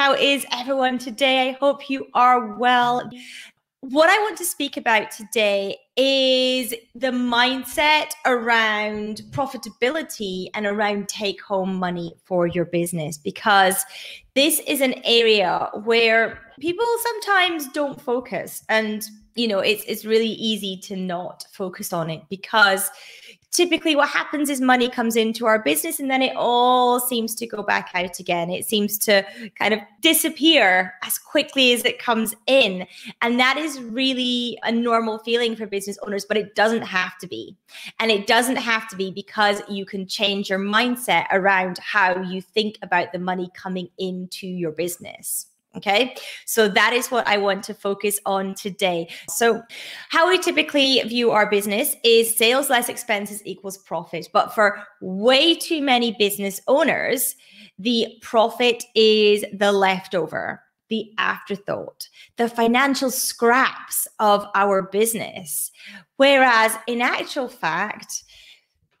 How is everyone today? I hope you are well. What I want to speak about today is the mindset around profitability and around take home money for your business because this is an area where people sometimes don't focus and you know it's it's really easy to not focus on it because typically what happens is money comes into our business and then it all seems to go back out again. It seems to kind of disappear as quickly as it comes in. And that is really a normal feeling for business owners, but it doesn't have to be. And it doesn't have to be because you can change your mindset around how you think about the money coming into your business. Okay, so that is what I want to focus on today. So, how we typically view our business is sales less expenses equals profit. But for way too many business owners, the profit is the leftover, the afterthought, the financial scraps of our business. Whereas, in actual fact,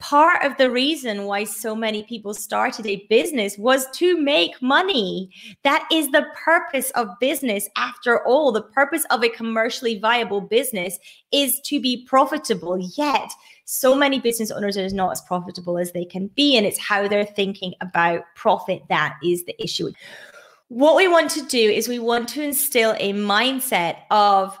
part of the reason why so many people started a business was to make money. That is the purpose of business. After all, the purpose of a commercially viable business is to be profitable. Yet, so many business owners are not as profitable as they can be. And it's how they're thinking about profit that is the issue. What we want to do is we want to instill a mindset of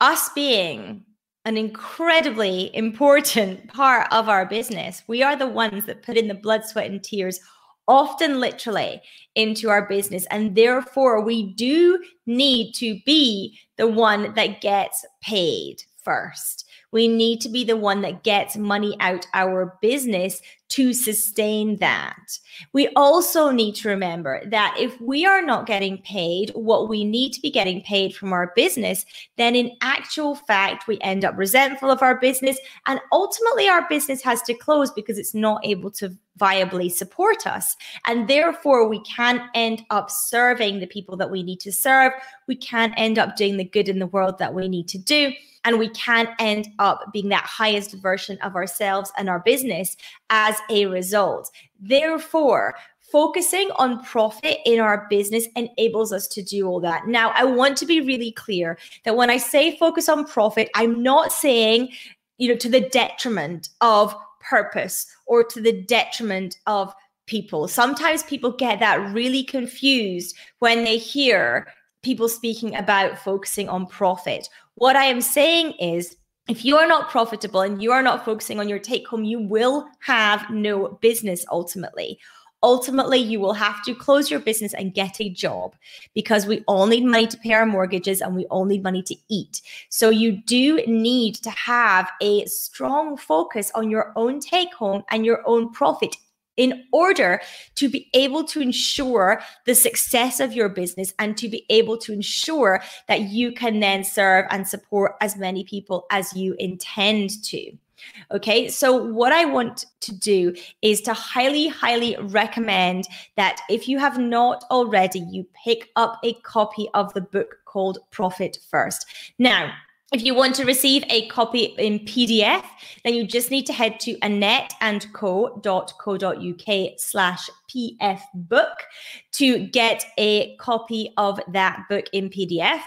us being an incredibly important part of our business. We are the ones that put in the blood, sweat, and tears, often literally, into our business. And therefore, we do need to be the one that gets paid first. We need to be the one that gets money out our business to sustain that. We also need to remember that if we are not getting paid what we need to be getting paid from our business, then in actual fact, we end up resentful of our business. And ultimately, our business has to close because it's not able to viably support us. And therefore, we can't end up serving the people that we need to serve. We can't end up doing the good in the world that we need to do and we can end up being that highest version of ourselves and our business as a result. Therefore, focusing on profit in our business enables us to do all that. Now, I want to be really clear that when I say focus on profit, I'm not saying, you know, to the detriment of purpose or to the detriment of people. Sometimes people get that really confused when they hear people speaking about focusing on profit what I am saying is, if you are not profitable and you are not focusing on your take home, you will have no business ultimately. Ultimately, you will have to close your business and get a job because we all need money to pay our mortgages and we all need money to eat. So, you do need to have a strong focus on your own take home and your own profit in order to be able to ensure the success of your business and to be able to ensure that you can then serve and support as many people as you intend to. Okay, so what I want to do is to highly, highly recommend that if you have not already, you pick up a copy of the book called Profit First. Now, if you want to receive a copy in PDF, then you just need to head to annetteandco.co.uk slash pf book to get a copy of that book in PDF.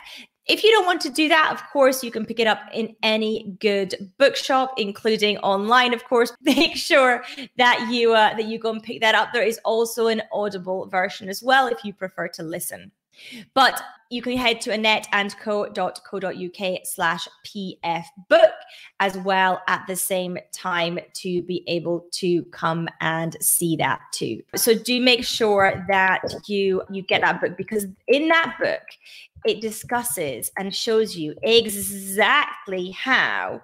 If you don't want to do that, of course, you can pick it up in any good bookshop, including online. Of course, make sure that you uh, that you go and pick that up. There is also an Audible version as well if you prefer to listen. But you can head to annetteandco.co.uk slash pf book as well at the same time to be able to come and see that too. So do make sure that you you get that book because in that book it discusses and shows you exactly how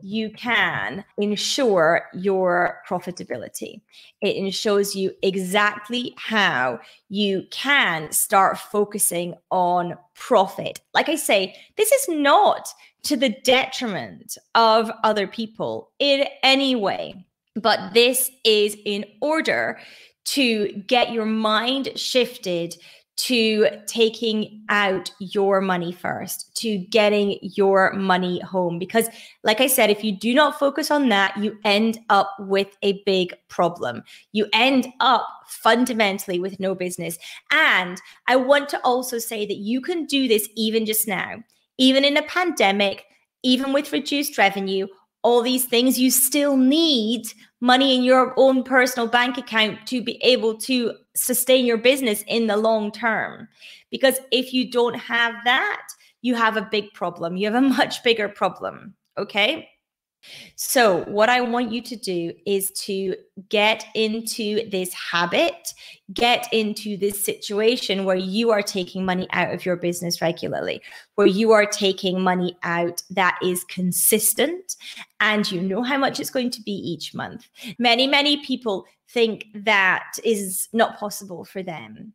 you can ensure your profitability. It ensures you exactly how you can start focusing on profit. Like I say, this is not to the detriment of other people in any way, but this is in order to get your mind shifted to taking out your money first, to getting your money home. Because, like I said, if you do not focus on that, you end up with a big problem. You end up fundamentally with no business. And I want to also say that you can do this even just now, even in a pandemic, even with reduced revenue all these things, you still need money in your own personal bank account to be able to sustain your business in the long term. Because if you don't have that, you have a big problem. You have a much bigger problem. Okay. So, what I want you to do is to get into this habit, get into this situation where you are taking money out of your business regularly, where you are taking money out that is consistent and you know how much it's going to be each month. Many, many people think that is not possible for them.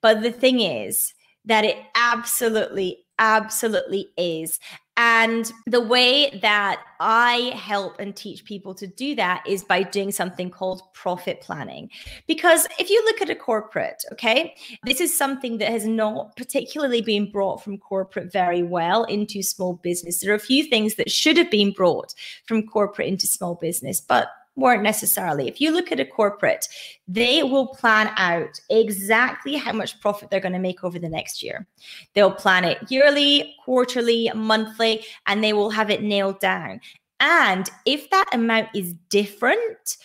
But the thing is that it absolutely, absolutely is. And the way that I help and teach people to do that is by doing something called profit planning. Because if you look at a corporate, okay, this is something that has not particularly been brought from corporate very well into small business. There are a few things that should have been brought from corporate into small business, but weren't necessarily. If you look at a corporate, they will plan out exactly how much profit they're going to make over the next year. They'll plan it yearly, quarterly, monthly, and they will have it nailed down. And if that amount is different,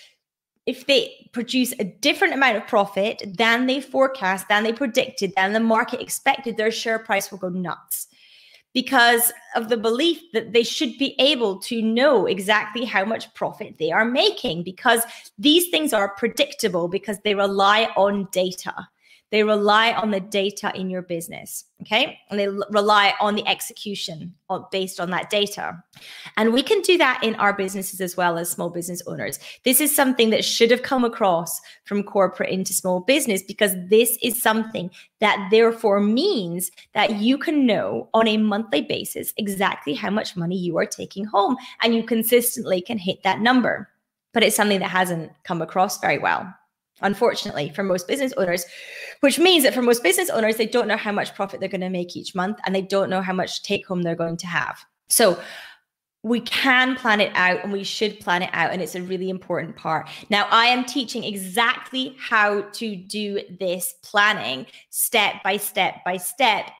if they produce a different amount of profit than they forecast, than they predicted, than the market expected, their share price will go nuts because of the belief that they should be able to know exactly how much profit they are making because these things are predictable because they rely on data. They rely on the data in your business, okay? And they rely on the execution of, based on that data. And we can do that in our businesses as well as small business owners. This is something that should have come across from corporate into small business because this is something that therefore means that you can know on a monthly basis exactly how much money you are taking home and you consistently can hit that number. But it's something that hasn't come across very well unfortunately for most business owners which means that for most business owners they don't know how much profit they're going to make each month and they don't know how much take home they're going to have. So we can plan it out and we should plan it out and it's a really important part. Now i am teaching exactly how to do this planning step by step by step.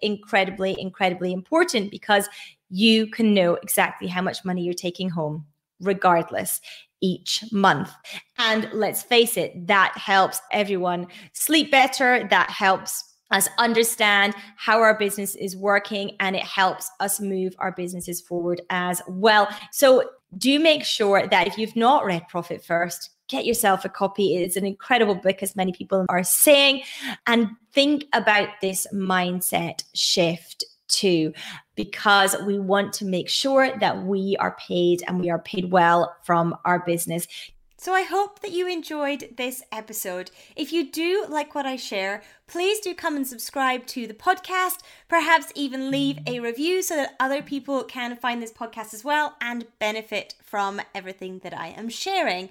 Incredibly incredibly important because you can know exactly how much money you're taking home regardless each month. And let's face it, that helps everyone sleep better. That helps us understand how our business is working and it helps us move our businesses forward as well. So, do make sure that if you've not read Profit First, get yourself a copy. It's an incredible book, as many people are saying, and think about this mindset shift too, because we want to make sure that we are paid and we are paid well from our business. So I hope that you enjoyed this episode. If you do like what I share, please do come and subscribe to the podcast, perhaps even leave a review so that other people can find this podcast as well and benefit from everything that I am sharing.